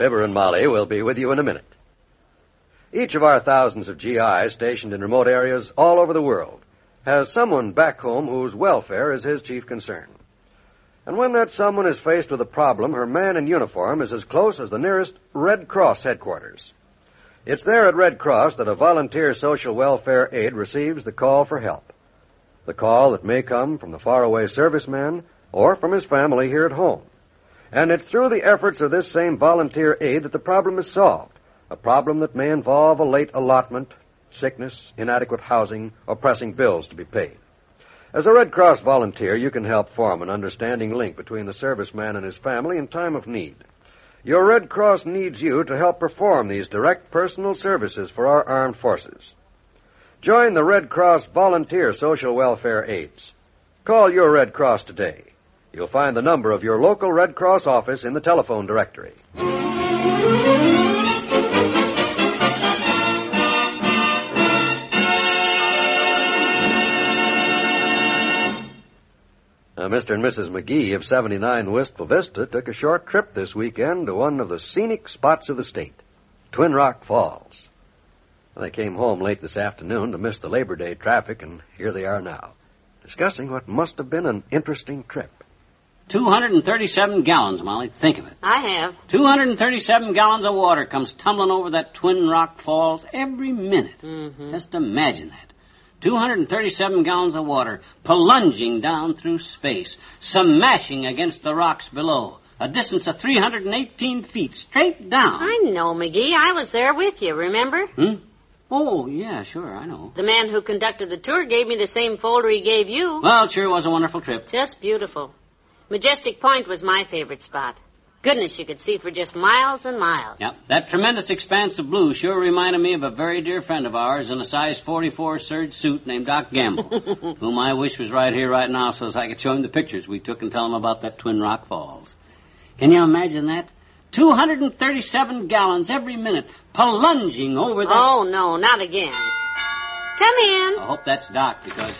Fibber and Molly will be with you in a minute. Each of our thousands of GIs stationed in remote areas all over the world has someone back home whose welfare is his chief concern. And when that someone is faced with a problem, her man in uniform is as close as the nearest Red Cross headquarters. It's there at Red Cross that a volunteer social welfare aide receives the call for help. The call that may come from the faraway serviceman or from his family here at home. And it's through the efforts of this same volunteer aid that the problem is solved. A problem that may involve a late allotment, sickness, inadequate housing, or pressing bills to be paid. As a Red Cross volunteer, you can help form an understanding link between the serviceman and his family in time of need. Your Red Cross needs you to help perform these direct personal services for our armed forces. Join the Red Cross Volunteer Social Welfare Aides. Call your Red Cross today. You'll find the number of your local Red Cross office in the telephone directory. Uh, now, Mr. and Mrs. McGee of 79 Wistful Vista took a short trip this weekend to one of the scenic spots of the state, Twin Rock Falls. They came home late this afternoon to miss the Labor Day traffic, and here they are now, discussing what must have been an interesting trip. 237 gallons, Molly. Think of it. I have. 237 gallons of water comes tumbling over that Twin Rock Falls every minute. Mm-hmm. Just imagine that. 237 gallons of water plunging down through space, smashing against the rocks below. A distance of 318 feet straight down. I know, McGee. I was there with you, remember? Hmm? Oh, yeah, sure, I know. The man who conducted the tour gave me the same folder he gave you. Well, it sure was a wonderful trip. Just beautiful. Majestic Point was my favorite spot. Goodness, you could see for just miles and miles. Yep. That tremendous expanse of blue sure reminded me of a very dear friend of ours in a size 44 serge suit named Doc Gamble, whom I wish was right here right now so as I could show him the pictures we took and tell him about that Twin Rock Falls. Can you imagine that? 237 gallons every minute plunging over the... Oh, no, not again. Come in. I hope that's Doc because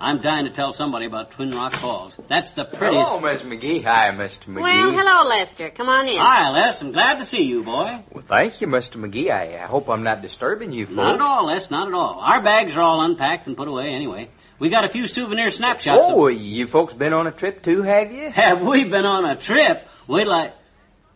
I'm dying to tell somebody about Twin Rock Falls. That's the prettiest... Hello, Miss McGee. Hi, Mr. McGee. Well, hello, Lester. Come on in. Hi, Les. I'm glad to see you, boy. Well, thank you, Mr. McGee. I, I hope I'm not disturbing you folks. Not at all, Les. Not at all. Our bags are all unpacked and put away anyway. We got a few souvenir snapshots. Oh, of- Oh, you folks been on a trip too, have you? Have we been on a trip? Wait like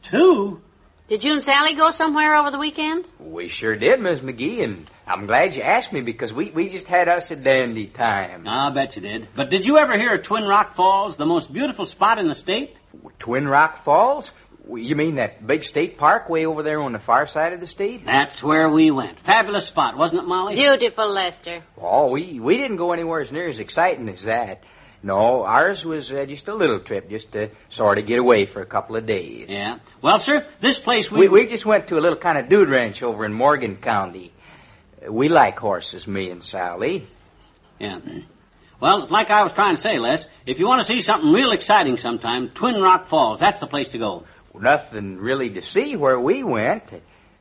two? Did you and Sally go somewhere over the weekend? We sure did, Miss McGee, and I'm glad you asked me because we, we just had us a dandy time. I bet you did. But did you ever hear of Twin Rock Falls, the most beautiful spot in the state? Twin Rock Falls? You mean that big state park way over there on the far side of the state? That's where we went. Fabulous spot, wasn't it, Molly? Beautiful, Lester. Oh, we, we didn't go anywhere as near as exciting as that. No, ours was uh, just a little trip, just to sort of get away for a couple of days. Yeah. Well, sir, this place we... We, we just went to a little kind of dude ranch over in Morgan County. We like horses, me and Sally. Yeah. Well, like I was trying to say, Les, if you want to see something real exciting sometime, Twin Rock Falls, that's the place to go. Nothing really to see where we went.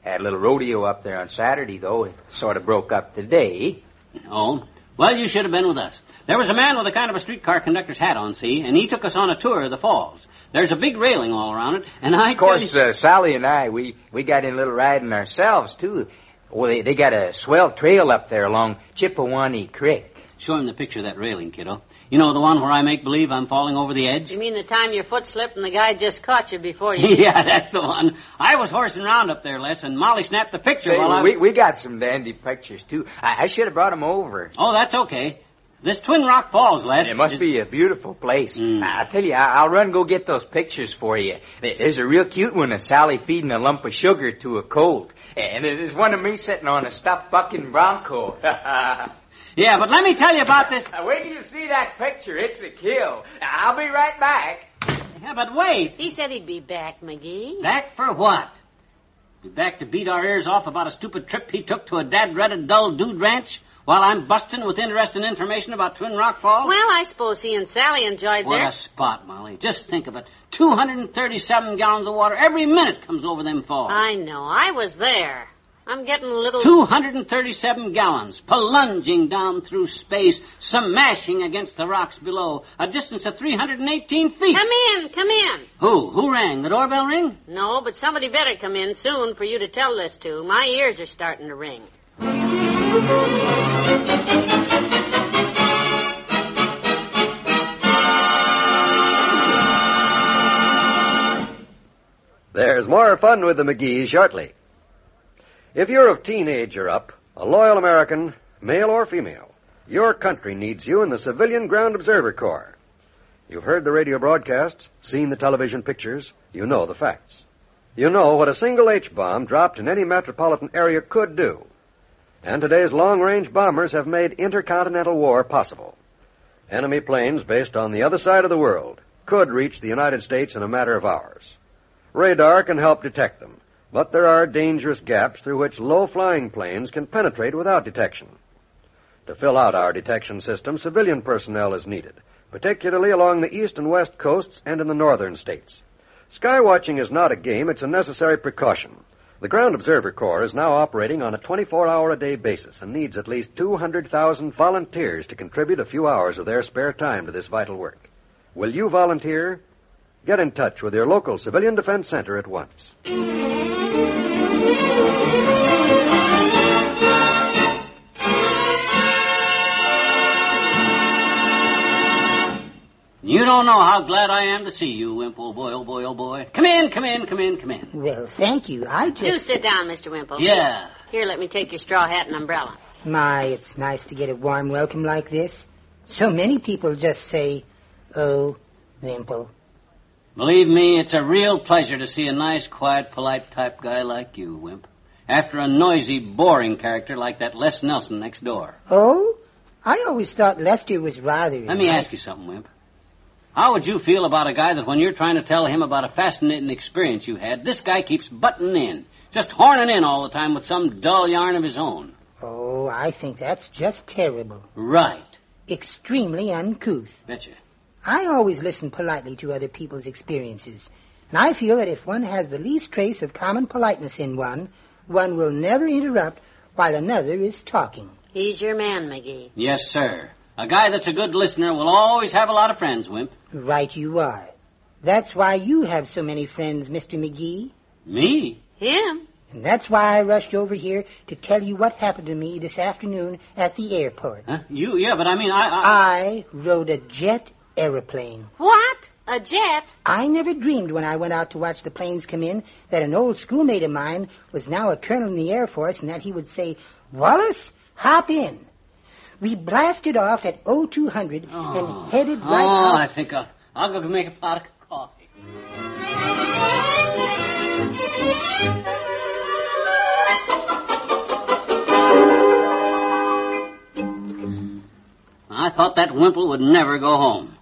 Had a little rodeo up there on Saturday, though. It sort of broke up today. Oh? Well, you should have been with us. There was a man with a kind of a streetcar conductor's hat on, see, and he took us on a tour of the falls. There's a big railing all around it, and I Of course, uh, Sally and I, we, we got in a little riding ourselves, too. Well, they, they got a swell trail up there along Chippewanee Creek. Show him the picture of that railing, kiddo. You know, the one where I make believe I'm falling over the edge? You mean the time your foot slipped and the guy just caught you before you... yeah, that's the one. I was horsing around up there, Les, and Molly snapped the picture Say, while I we, we got some dandy pictures, too. I, I should have brought them over. Oh, that's okay. This Twin Rock Falls, Les. It must is- be a beautiful place. Mm. I tell you, I- I'll run go get those pictures for you. There's a real cute one of Sally feeding a lump of sugar to a colt. And there's one of me sitting on a stuffed bucking bronco. Yeah, but let me tell you about this. Now, wait till you see that picture. It's a kill. I'll be right back. Yeah, but wait. He said he'd be back, McGee. Back for what? Be back to beat our ears off about a stupid trip he took to a dad-dreaded dull dude ranch while I'm busting with interesting information about Twin Rock Falls? Well, I suppose he and Sally enjoyed What their... a spot, Molly. Just think of it. 237 gallons of water every minute comes over them falls. I know. I was there. I'm getting a little... 237 gallons, plunging down through space, smashing against the rocks below, a distance of 318 feet. Come in, come in. Who? Who rang? The doorbell ring? No, but somebody better come in soon for you to tell this to. My ears are starting to ring. There's more fun with the McGees shortly. If you're of teenage or up, a loyal American, male or female, your country needs you in the Civilian Ground Observer Corps. You've heard the radio broadcasts, seen the television pictures, you know the facts. You know what a single H bomb dropped in any metropolitan area could do. And today's long range bombers have made intercontinental war possible. Enemy planes based on the other side of the world could reach the United States in a matter of hours. Radar can help detect them, but there are dangerous gaps through which low flying planes can penetrate without detection. To fill out our detection system, civilian personnel is needed, particularly along the east and west coasts and in the northern states. Skywatching is not a game, it's a necessary precaution. The Ground Observer Corps is now operating on a 24 hour a day basis and needs at least 200,000 volunteers to contribute a few hours of their spare time to this vital work. Will you volunteer? Get in touch with your local Civilian Defense Center at once. You don't know how glad I am to see you, Wimp, old boy, old boy, old boy. Come in, come in, come in, come in. Well, thank you. I just. Do sit down, Mr. Wimple. Yeah. Here, let me take your straw hat and umbrella. My, it's nice to get a warm welcome like this. So many people just say, oh, Wimple. Believe me, it's a real pleasure to see a nice, quiet, polite type guy like you, Wimp. After a noisy, boring character like that Les Nelson next door. Oh? I always thought Lester was rather. Let me ask you something, Wimp. How would you feel about a guy that when you're trying to tell him about a fascinating experience you had, this guy keeps butting in, just horning in all the time with some dull yarn of his own? Oh, I think that's just terrible. Right. Extremely uncouth. Betcha. I always listen politely to other people's experiences. And I feel that if one has the least trace of common politeness in one, one will never interrupt while another is talking. He's your man, McGee. Yes, sir. A guy that's a good listener will always have a lot of friends, Wimp. Right you are. That's why you have so many friends, Mr. McGee. Me? Him? And that's why I rushed over here to tell you what happened to me this afternoon at the airport. Huh? You? Yeah, but I mean, I... I... I rode a jet aeroplane. What? A jet? I never dreamed when I went out to watch the planes come in that an old schoolmate of mine was now a colonel in the Air Force and that he would say, Wallace, hop in. We blasted off at 0200 Oh. and headed oh, right oh. I think I'll, I'll go make a pot of coffee. I thought that Wimple would never go home.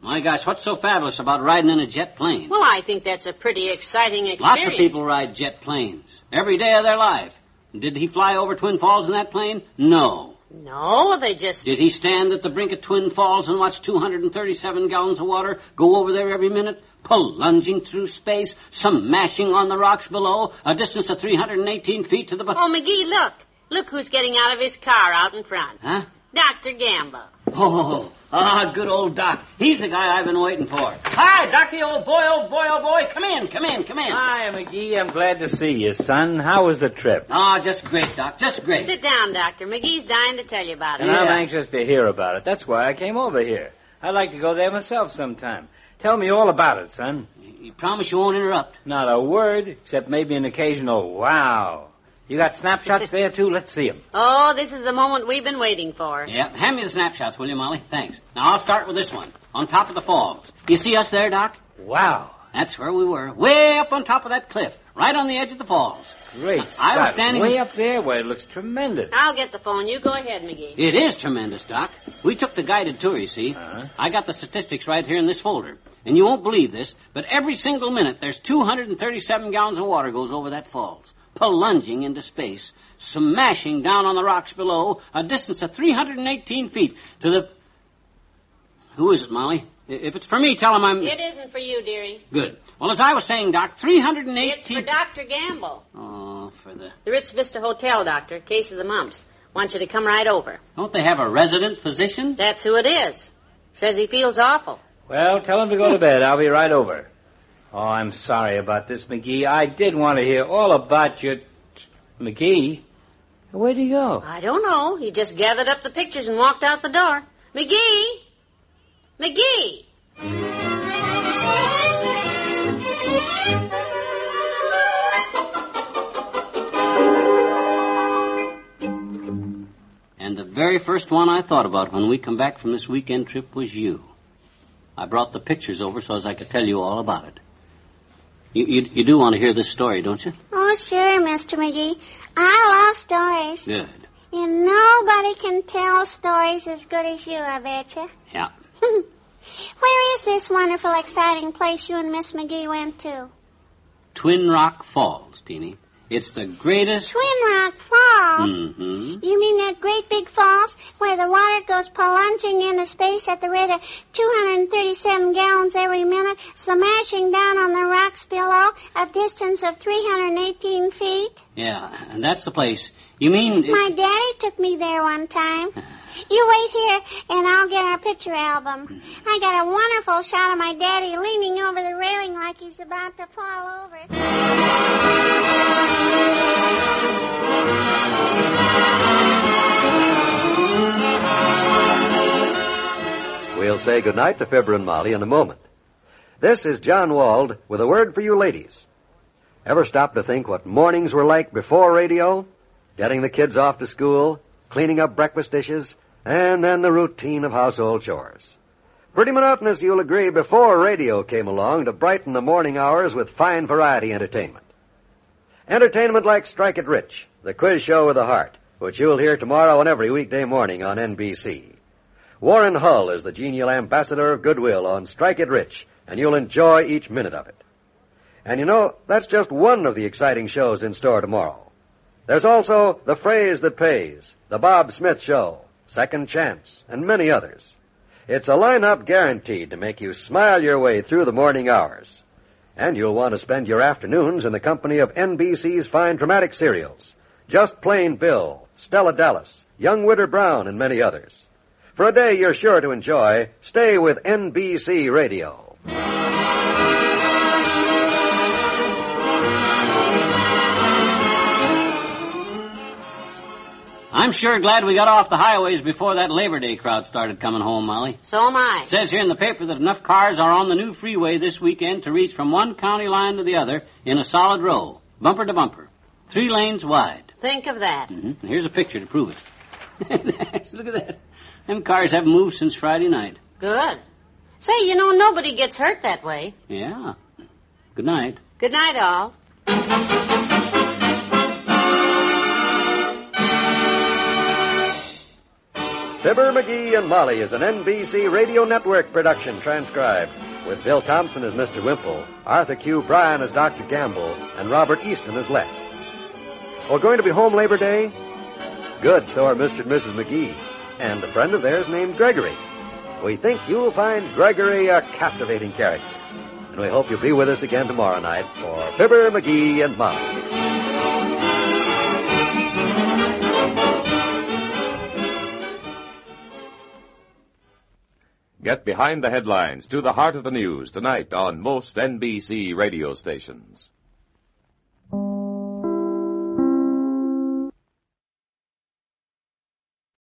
My gosh, what's so fabulous about riding in a jet plane? Well, I think that's a pretty exciting experience. Lots of people ride jet planes every day of their life. Did he fly over Twin Falls in that plane? No. No, they just... Did he stand at the brink of Twin Falls and watch 237 gallons of water go over there every minute, plunging through space, some smashing on the rocks below, a distance of 318 feet to the... Oh, McGee, look. Look who's getting out of his car out in front. Huh? Dr. Gamble. Oh, ah, good old Doc. He's the guy I've been waiting for. Hi, Docy, old boy, old boy, old boy. Come in, come in, come in. Hi, McGee. I'm glad to see you, son. How was the trip? Ah, just great, Doc, just great. Sit down, Doctor. McGee's dying to tell you about it. And I'm anxious to hear about it. That's why I came over here. I'd like to go there myself sometime. Tell me all about it, son. You promise you won't interrupt? Not a word, except maybe an occasional wow. You got snapshots there, too? Let's see them. Oh, this is the moment we've been waiting for. Yeah, hand me the snapshots, will you, Molly? Thanks. Now, I'll start with this one. On top of the falls. You see us there, Doc? Wow. That's where we were, way up on top of that cliff, right on the edge of the falls. Great I was standing- way up there where it looks tremendous. I'll get the phone. You go ahead, McGee. It is tremendous, Doc. We took the guided tour, you see. Uh-huh. I got the statistics right here in this folder. And you won't believe this, but every single minute there's 237 gallons of water goes over that falls, plunging into space, smashing down on the rocks below a distance of 318 feet to the... Who is it, Molly? If it's for me, tell him I'm... It isn't for you, dearie. Good. Well, as I was saying, Doc, 318... It's for Dr. Gamble. Oh, for the... The Ritz Vista Hotel, Doctor. Case of the mumps. Want you to come right over. Don't they have a resident physician? That's who it is. Says he feels awful. Well, tell him to go to bed. I'll be right over. Oh, I'm sorry about this, McGee. I did want to hear all about your... McGee? Where'd he go? I don't know. He just gathered up the pictures and walked out the door. McGee! McGee! And the very first one I thought about when we come back from this weekend trip was you. I brought the pictures over so as I could tell you all about it. You, you, you do want to hear this story, don't you? Oh, sure, Mr. McGee. I love stories. Good. And nobody can tell stories as good as you, I betcha. Yeah. Where is this wonderful, exciting place you and Miss McGee went to? Twin Rock Falls, Teeny. It's the greatest. Twin Rock Falls. Mm-hmm. You mean that great big falls where the water goes plunging into space at the rate of 237 gallons every minute, smashing down on the rocks below a distance of 318 feet? Yeah, and that's the place. You mean. My daddy took me there one time. You wait here, and I'll get our picture album. I got a wonderful shot of my daddy leaning over the railing like he's about to fall over. We'll say goodnight to Fibber and Molly in a moment. This is John Wald with a word for you ladies. Ever stop to think what mornings were like before radio? Getting the kids off to school, cleaning up breakfast dishes, and then the routine of household chores. Pretty monotonous, you'll agree, before radio came along to brighten the morning hours with fine variety entertainment. Entertainment like Strike It Rich, the quiz show with a heart, which you'll hear tomorrow and every weekday morning on NBC. Warren Hull is the genial ambassador of goodwill on Strike It Rich, and you'll enjoy each minute of it. And you know, that's just one of the exciting shows in store tomorrow. There's also The Phrase That Pays, The Bob Smith Show, Second Chance, and many others. It's a lineup guaranteed to make you smile your way through the morning hours. And you'll want to spend your afternoons in the company of NBC's fine dramatic serials. Just Plain Bill, Stella Dallas, Young Widder Brown, and many others. For a day you're sure to enjoy, stay with NBC Radio. I'm sure glad we got off the highways before that Labor Day crowd started coming home, Molly. So am I. It says here in the paper that enough cars are on the new freeway this weekend to reach from one county line to the other in a solid row, bumper to bumper, three lanes wide. Think of that. hmm Here's a picture to prove it. Look at that. Them cars haven't moved since Friday night. Good. Say, you know, nobody gets hurt that way. Yeah. Good night. Good night, all. Fibber, McGee, and Molly is an NBC Radio Network production transcribed with Bill Thompson as Mr. Wimple, Arthur Q. Bryan as Dr. Gamble, and Robert Easton as Les. We're going to be home Labor Day? Good, so are Mr. and Mrs. McGee, and a friend of theirs named Gregory. We think you'll find Gregory a captivating character. And we hope you'll be with us again tomorrow night for Fibber, McGee, and Molly. Get behind the headlines to the heart of the news tonight on most NBC radio stations.